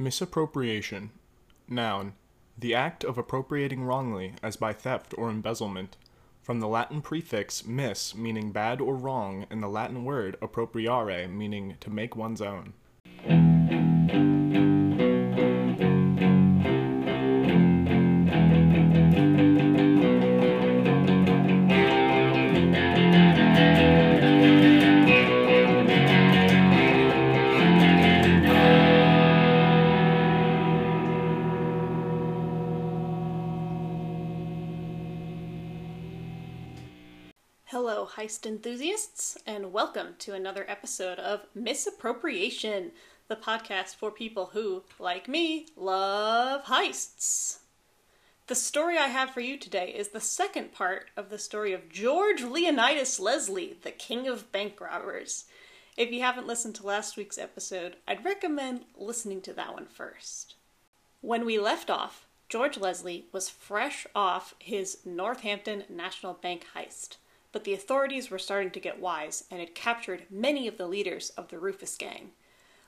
Misappropriation. Noun. The act of appropriating wrongly, as by theft or embezzlement. From the Latin prefix mis, meaning bad or wrong, and the Latin word appropriare, meaning to make one's own. Hello, heist enthusiasts, and welcome to another episode of Misappropriation, the podcast for people who, like me, love heists. The story I have for you today is the second part of the story of George Leonidas Leslie, the king of bank robbers. If you haven't listened to last week's episode, I'd recommend listening to that one first. When we left off, George Leslie was fresh off his Northampton National Bank heist but the authorities were starting to get wise and had captured many of the leaders of the Rufus Gang.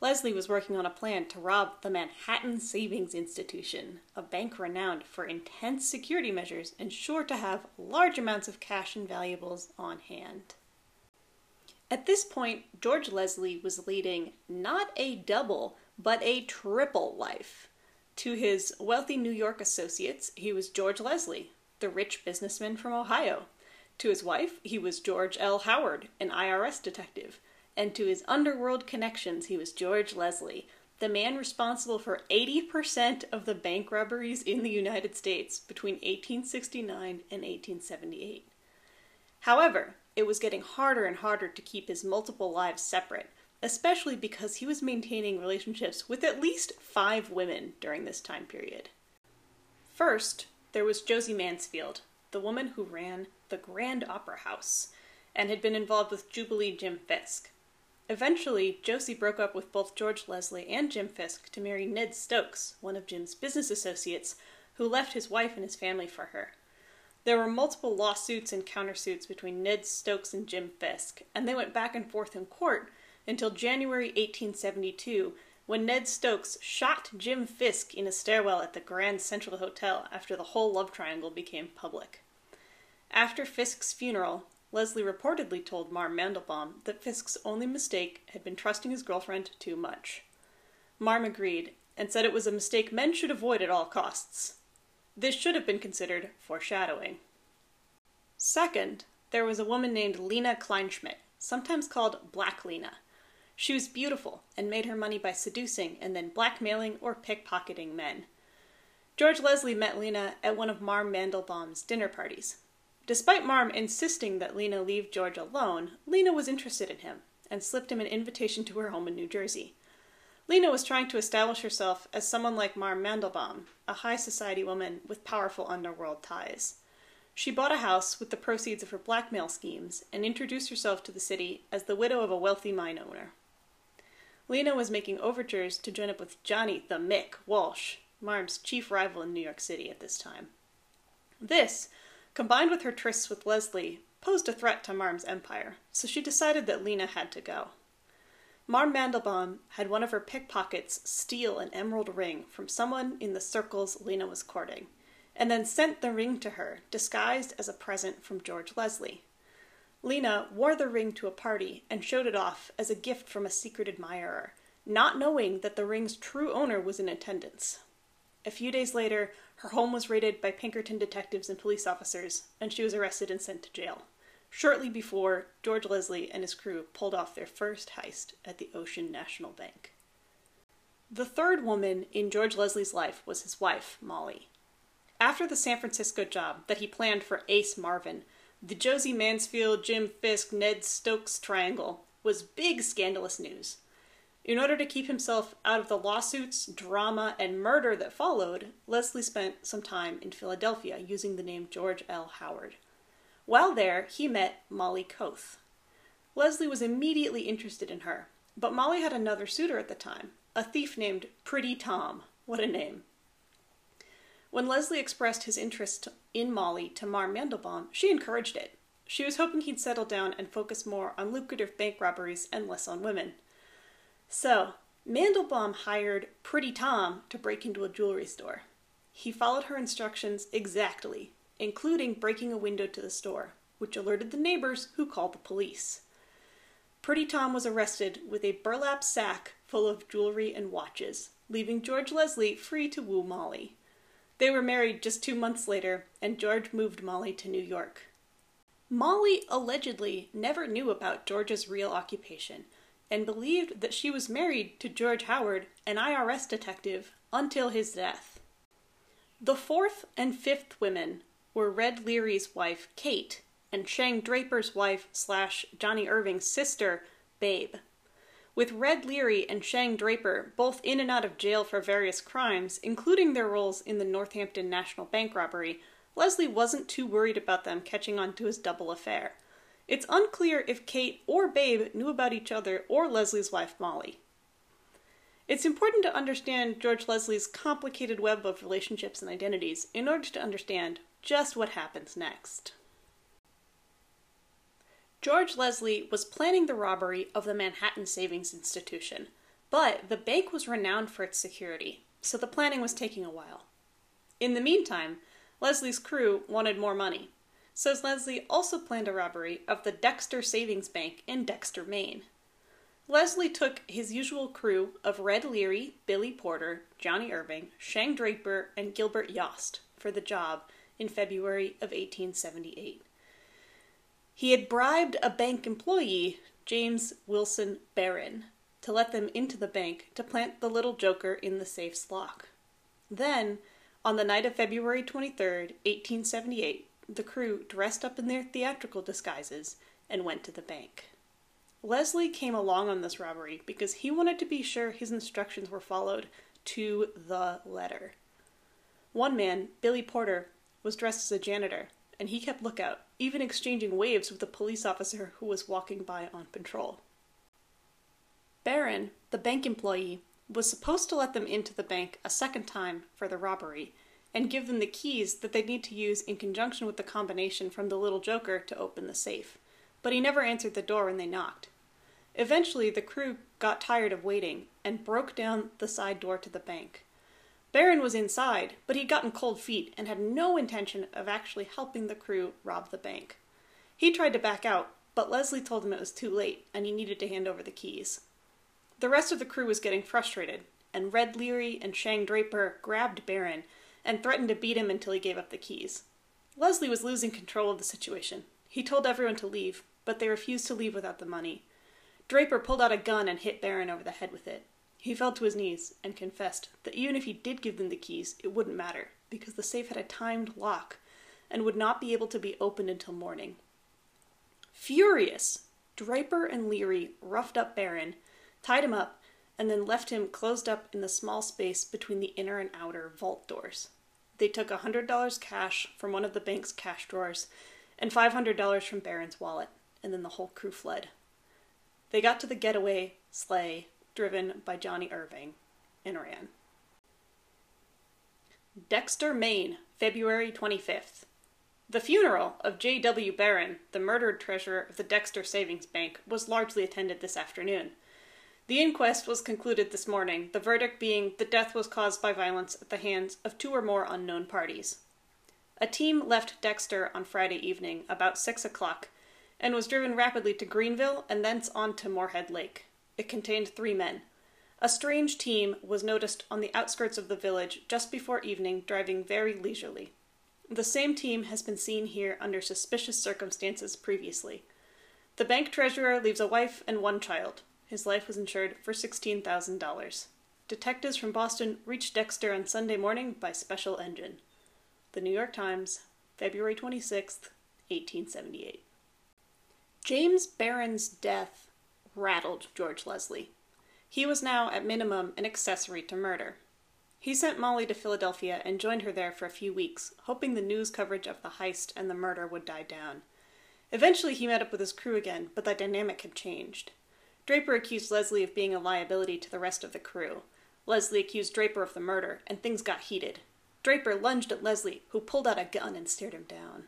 Leslie was working on a plan to rob the Manhattan Savings Institution, a bank renowned for intense security measures and sure to have large amounts of cash and valuables on hand. At this point, George Leslie was leading not a double, but a triple life. To his wealthy New York associates, he was George Leslie, the rich businessman from Ohio. To his wife, he was George L. Howard, an IRS detective. And to his underworld connections, he was George Leslie, the man responsible for 80% of the bank robberies in the United States between 1869 and 1878. However, it was getting harder and harder to keep his multiple lives separate, especially because he was maintaining relationships with at least five women during this time period. First, there was Josie Mansfield, the woman who ran the Grand Opera House and had been involved with Jubilee Jim Fisk. Eventually, Josie broke up with both George Leslie and Jim Fisk to marry Ned Stokes, one of Jim's business associates, who left his wife and his family for her. There were multiple lawsuits and countersuits between Ned Stokes and Jim Fisk, and they went back and forth in court until January 1872 when Ned Stokes shot Jim Fisk in a stairwell at the Grand Central Hotel after the whole love triangle became public. After Fisk's funeral, Leslie reportedly told Marm Mandelbaum that Fisk's only mistake had been trusting his girlfriend too much. Marm agreed and said it was a mistake men should avoid at all costs. This should have been considered foreshadowing. Second, there was a woman named Lena Kleinschmidt, sometimes called Black Lena. She was beautiful and made her money by seducing and then blackmailing or pickpocketing men. George Leslie met Lena at one of Marm Mandelbaum's dinner parties. Despite Marm insisting that Lena leave George alone, Lena was interested in him and slipped him an invitation to her home in New Jersey. Lena was trying to establish herself as someone like Marm Mandelbaum, a high society woman with powerful underworld ties. She bought a house with the proceeds of her blackmail schemes and introduced herself to the city as the widow of a wealthy mine owner. Lena was making overtures to join up with Johnny the Mick Walsh, Marm's chief rival in New York City at this time. This, combined with her trysts with Leslie, posed a threat to Marm's empire, so she decided that Lena had to go. Marm Mandelbaum had one of her pickpockets steal an emerald ring from someone in the circles Lena was courting, and then sent the ring to her, disguised as a present from George Leslie. Lena wore the ring to a party and showed it off as a gift from a secret admirer, not knowing that the ring's true owner was in attendance. A few days later, her home was raided by Pinkerton detectives and police officers, and she was arrested and sent to jail. Shortly before, George Leslie and his crew pulled off their first heist at the Ocean National Bank. The third woman in George Leslie's life was his wife, Molly. After the San Francisco job that he planned for Ace Marvin, the Josie Mansfield, Jim Fisk, Ned Stokes triangle was big scandalous news. In order to keep himself out of the lawsuits, drama, and murder that followed, Leslie spent some time in Philadelphia using the name George L. Howard. While there, he met Molly Coath. Leslie was immediately interested in her, but Molly had another suitor at the time, a thief named Pretty Tom. What a name. When Leslie expressed his interest in Molly to Marm Mandelbaum, she encouraged it. She was hoping he'd settle down and focus more on lucrative bank robberies and less on women. So, Mandelbaum hired Pretty Tom to break into a jewelry store. He followed her instructions exactly, including breaking a window to the store, which alerted the neighbors who called the police. Pretty Tom was arrested with a burlap sack full of jewelry and watches, leaving George Leslie free to woo Molly. They were married just two months later, and George moved Molly to New York. Molly allegedly never knew about George's real occupation and believed that she was married to George Howard, an IRS detective, until his death. The fourth and fifth women were Red Leary's wife, Kate, and Shang Draper's wife slash Johnny Irving's sister, Babe. With Red Leary and Shang Draper both in and out of jail for various crimes, including their roles in the Northampton National Bank robbery, Leslie wasn't too worried about them catching on to his double affair. It's unclear if Kate or Babe knew about each other or Leslie's wife Molly. It's important to understand George Leslie's complicated web of relationships and identities in order to understand just what happens next. George Leslie was planning the robbery of the Manhattan Savings Institution, but the bank was renowned for its security, so the planning was taking a while. In the meantime, Leslie's crew wanted more money, so Leslie also planned a robbery of the Dexter Savings Bank in Dexter, Maine. Leslie took his usual crew of Red Leary, Billy Porter, Johnny Irving, Shang Draper, and Gilbert Yost for the job in February of 1878. He had bribed a bank employee, James Wilson Barron, to let them into the bank to plant the little joker in the safe's lock. Then, on the night of February 23, 1878, the crew dressed up in their theatrical disguises and went to the bank. Leslie came along on this robbery because he wanted to be sure his instructions were followed to the letter. One man, Billy Porter, was dressed as a janitor, and he kept lookout, even exchanging waves with the police officer who was walking by on patrol. Barron, the bank employee, was supposed to let them into the bank a second time for the robbery and give them the keys that they'd need to use in conjunction with the combination from the little joker to open the safe. But he never answered the door when they knocked. Eventually, the crew got tired of waiting and broke down the side door to the bank. Barron was inside, but he'd gotten cold feet and had no intention of actually helping the crew rob the bank. He tried to back out, but Leslie told him it was too late and he needed to hand over the keys. The rest of the crew was getting frustrated, and Red Leary and Shang Draper grabbed Barron and threatened to beat him until he gave up the keys. Leslie was losing control of the situation. He told everyone to leave, but they refused to leave without the money. Draper pulled out a gun and hit Barron over the head with it. He fell to his knees and confessed that even if he did give them the keys, it wouldn't matter, because the safe had a timed lock and would not be able to be opened until morning. Furious, Draper and Leary roughed up Barron, tied him up, and then left him closed up in the small space between the inner and outer vault doors. They took a $100 cash from one of the bank's cash drawers and $500 from Barron's wallet, and then the whole crew fled. They got to the getaway sleigh driven by Johnny Irving, and ran. Dexter, Maine, February 25th. The funeral of J.W. Barron, the murdered treasurer of the Dexter Savings Bank, was largely attended this afternoon. The inquest was concluded this morning, the verdict being that death was caused by violence at the hands of two or more unknown parties. A team left Dexter on Friday evening about six o'clock and was driven rapidly to Greenville and thence on to Moosehead Lake. It contained three men. A strange team was noticed on the outskirts of the village just before evening, driving very leisurely. The same team has been seen here under suspicious circumstances previously. The bank treasurer leaves a wife and one child. His life was insured for $16,000. Detectives from Boston reached Dexter on Sunday morning by special engine. The New York Times, February 26, 1878. James Barron's death rattled George Leslie. He was now, at minimum, an accessory to murder. He sent Molly to Philadelphia and joined her there for a few weeks, hoping the news coverage of the heist and the murder would die down. Eventually, he met up with his crew again, but the dynamic had changed. Draper accused Leslie of being a liability to the rest of the crew. Leslie accused Draper of the murder, and things got heated. Draper lunged at Leslie, who pulled out a gun and stared him down.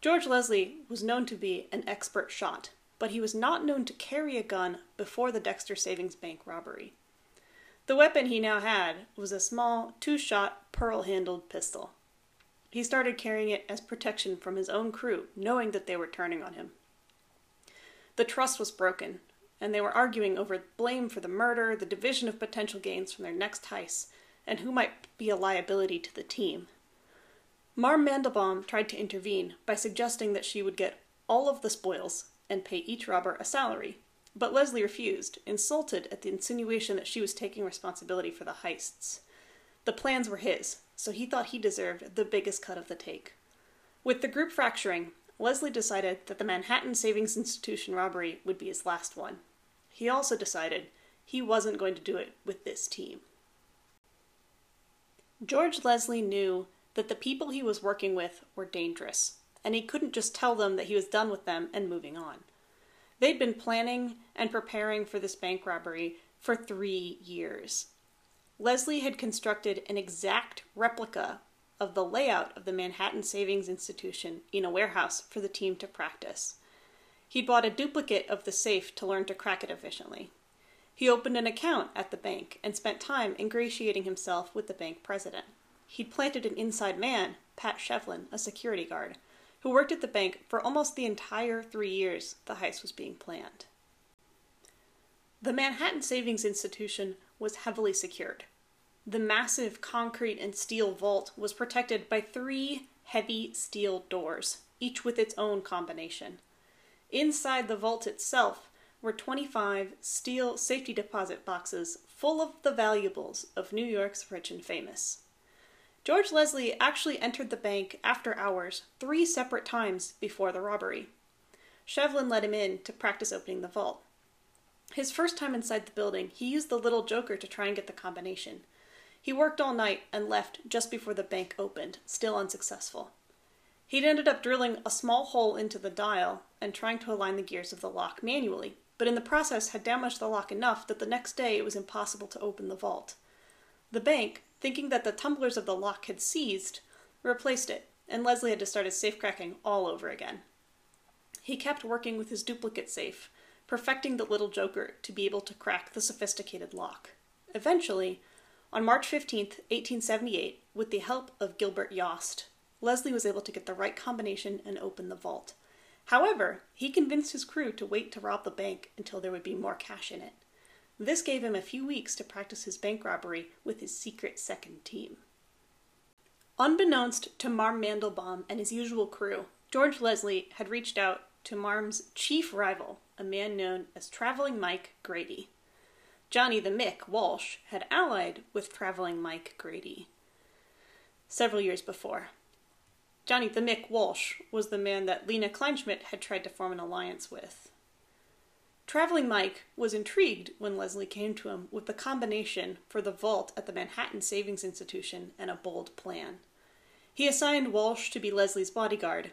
George Leslie was known to be an expert shot, but he was not known to carry a gun before the Dexter Savings Bank robbery. The weapon he now had was a small, two shot, pearl handled pistol. He started carrying it as protection from his own crew, knowing that they were turning on him. The trust was broken, and they were arguing over blame for the murder, the division of potential gains from their next heist, and who might be a liability to the team. Marm Mandelbaum tried to intervene by suggesting that she would get all of the spoils and pay each robber a salary, but Leslie refused, insulted at the insinuation that she was taking responsibility for the heists. The plans were his, so he thought he deserved the biggest cut of the take. With the group fracturing, Leslie decided that the Manhattan Savings Institution robbery would be his last one. He also decided he wasn't going to do it with this team. George Leslie knew that the people he was working with were dangerous, and he couldn't just tell them that he was done with them and moving on. They'd been planning and preparing for this bank robbery for three years. Leslie had constructed an exact replica of the layout of the Manhattan Savings Institution in a warehouse for the team to practice. He bought a duplicate of the safe to learn to crack it efficiently. He opened an account at the bank and spent time ingratiating himself with the bank president. He'd planted an inside man, Pat Shevlin, a security guard, who worked at the bank for almost the entire three years the heist was being planned. The Manhattan Savings Institution was heavily secured. The massive concrete and steel vault was protected by three heavy steel doors, each with its own combination. Inside the vault itself were 25 steel safety deposit boxes full of the valuables of New York's rich and famous. George Leslie actually entered the bank after hours three separate times before the robbery. Shevlin let him in to practice opening the vault. His first time inside the building, he used the little joker to try and get the combination. He worked all night and left just before the bank opened, still unsuccessful. He'd ended up drilling a small hole into the dial and trying to align the gears of the lock manually, but in the process had damaged the lock enough that the next day it was impossible to open the vault. The bank, thinking that the tumblers of the lock had seized, replaced it, and Leslie had to start his safe cracking all over again. He kept working with his duplicate safe, perfecting the little joker to be able to crack the sophisticated lock. Eventually, on March 15, 1878, with the help of Gilbert Yost, Leslie was able to get the right combination and open the vault. However, he convinced his crew to wait to rob the bank until there would be more cash in it. This gave him a few weeks to practice his bank robbery with his secret second team. Unbeknownst to Marm Mandelbaum and his usual crew, George Leslie had reached out to Marm's chief rival, a man known as Traveling Mike Grady. Johnny the Mick Walsh had allied with traveling Mike Grady several years before. Johnny the Mick Walsh was the man that Lena Kleinschmidt had tried to form an alliance with. Traveling Mike was intrigued when Leslie came to him with the combination for the vault at the Manhattan Savings Institution and a bold plan. He assigned Walsh to be Leslie's bodyguard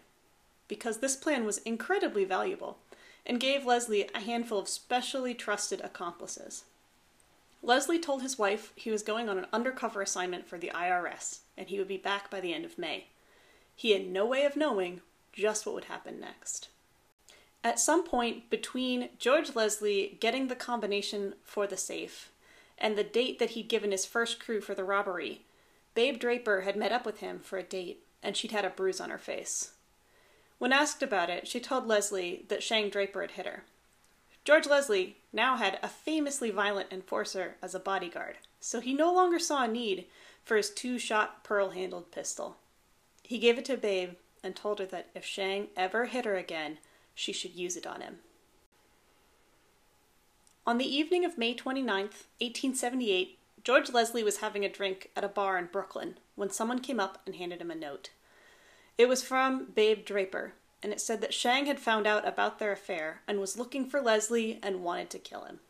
because this plan was incredibly valuable and gave Leslie a handful of specially trusted accomplices. Leslie told his wife he was going on an undercover assignment for the IRS and he would be back by the end of May. He had no way of knowing just what would happen next. At some point between George Leslie getting the combination for the safe and the date that he'd given his first crew for the robbery, Babe Draper had met up with him for a date and she'd had a bruise on her face. When asked about it, she told Leslie that Shang Draper had hit her. George Leslie now had a famously violent enforcer as a bodyguard, so he no longer saw a need for his two shot pearl handled pistol. He gave it to Babe and told her that if Shang ever hit her again, she should use it on him. On the evening of May 29, 1878, George Leslie was having a drink at a bar in Brooklyn when someone came up and handed him a note. It was from Babe Draper, and it said that Shang had found out about their affair and was looking for Leslie and wanted to kill him.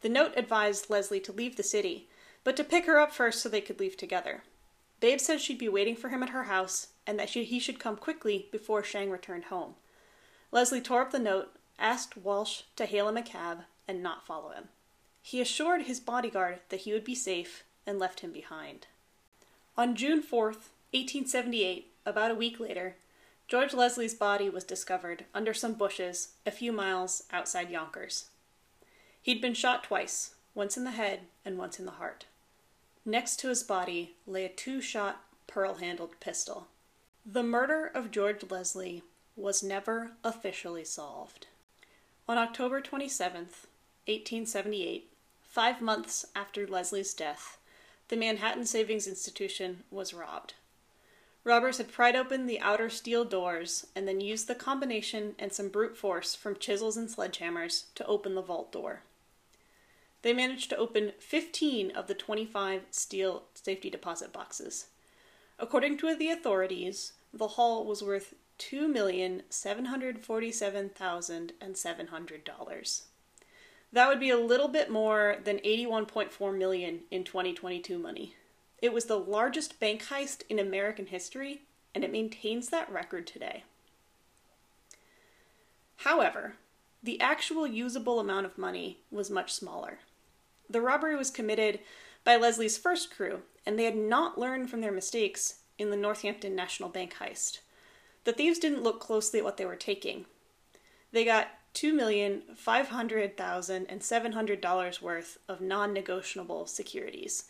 The note advised Leslie to leave the city, but to pick her up first so they could leave together. Babe said she'd be waiting for him at her house and that she, he should come quickly before Shang returned home. Leslie tore up the note, asked Walsh to hail him a cab, and not follow him. He assured his bodyguard that he would be safe and left him behind. On June 4th, 1878, about a week later, George Leslie's body was discovered under some bushes a few miles outside Yonkers. He'd been shot twice, once in the head and once in the heart. Next to his body lay a two shot pearl handled pistol. The murder of George Leslie was never officially solved. On October 27th, 1878, five months after Leslie's death, the Manhattan Savings Institution was robbed. Robbers had pried open the outer steel doors and then used the combination and some brute force from chisels and sledgehammers to open the vault door. They managed to open 15 of the 25 steel safety deposit boxes. According to the authorities, the haul was worth $2,747,700. That would be a little bit more than 81.4 million in 2022 money. It was the largest bank heist in American history, and it maintains that record today. However, the actual usable amount of money was much smaller. The robbery was committed by Leslie's first crew, and they had not learned from their mistakes in the Northampton National Bank heist. The thieves didn't look closely at what they were taking. They got two million five hundred thousand and seven hundred dollars worth of non-negotiable securities,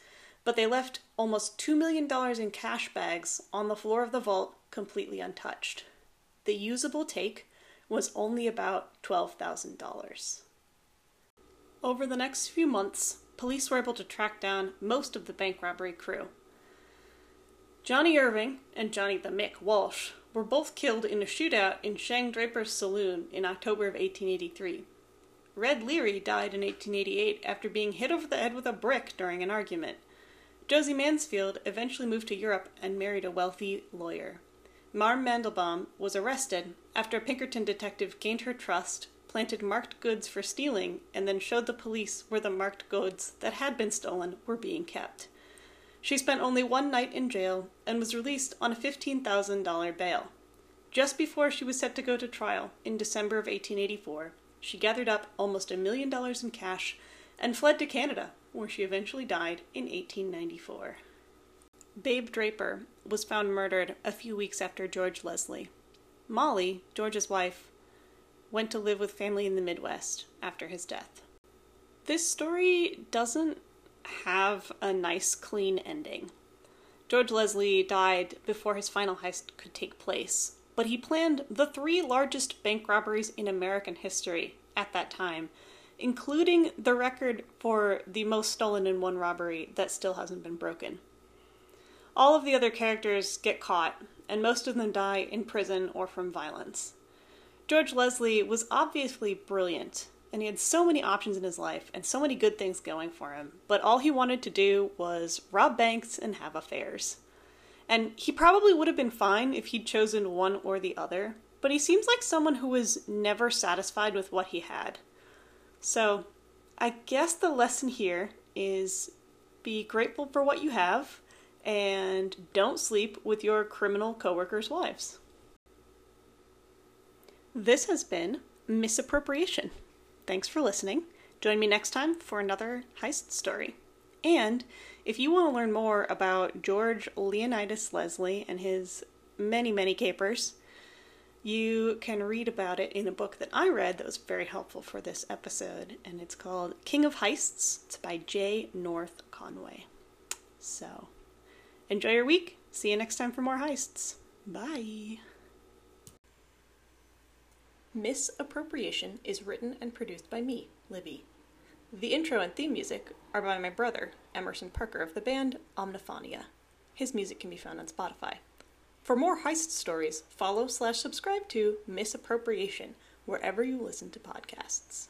but they left almost $2 million in cash bags on the floor of the vault completely untouched. The usable take was only about $12,000. Over the next few months, police were able to track down most of the bank robbery crew. Johnny Irving and Johnny the Mick Walsh were both killed in a shootout in Shang Draper's saloon in October of 1883. Red Leary died in 1888 after being hit over the head with a brick during an argument. Josie Mansfield eventually moved to Europe and married a wealthy lawyer. Marm Mandelbaum was arrested after a Pinkerton detective gained her trust, planted marked goods for stealing, and then showed the police where the marked goods that had been stolen were being kept. She spent only one night in jail and was released on a $15,000 bail. Just before she was set to go to trial in December of 1884, she gathered up almost a million dollars in cash and fled to Canada, where she eventually died in 1894. Babe Draper was found murdered a few weeks after George Leslie. Molly, George's wife, went to live with family in the Midwest after his death. This story doesn't have a nice, clean ending. George Leslie died before his final heist could take place, but he planned the three largest bank robberies in American history at that time including the record for the most stolen in one robbery that still hasn't been broken. All of the other characters get caught, and most of them die in prison or from violence. George Leslie was obviously brilliant, and he had so many options in his life and so many good things going for him, but all he wanted to do was rob banks and have affairs. And he probably would have been fine if he'd chosen one or the other, but he seems like someone who was never satisfied with what he had. So, I guess the lesson here is be grateful for what you have and don't sleep with your criminal coworkers' wives. This has been Misappropriation. Thanks for listening. Join me next time for another heist story. And if you want to learn more about George Leonidas Leslie and his many, many capers, you can read about it in a book that I read that was very helpful for this episode, and it's called King of Heists. It's by J. North Conway. So, enjoy your week. See you next time for more heists. Bye. Misappropriation is written and produced by me, Libby. The intro and theme music are by my brother, Emerson Parker of the band Omniphonia. His music can be found on Spotify. For more heist stories, follow slash subscribe to Misappropriation wherever you listen to podcasts.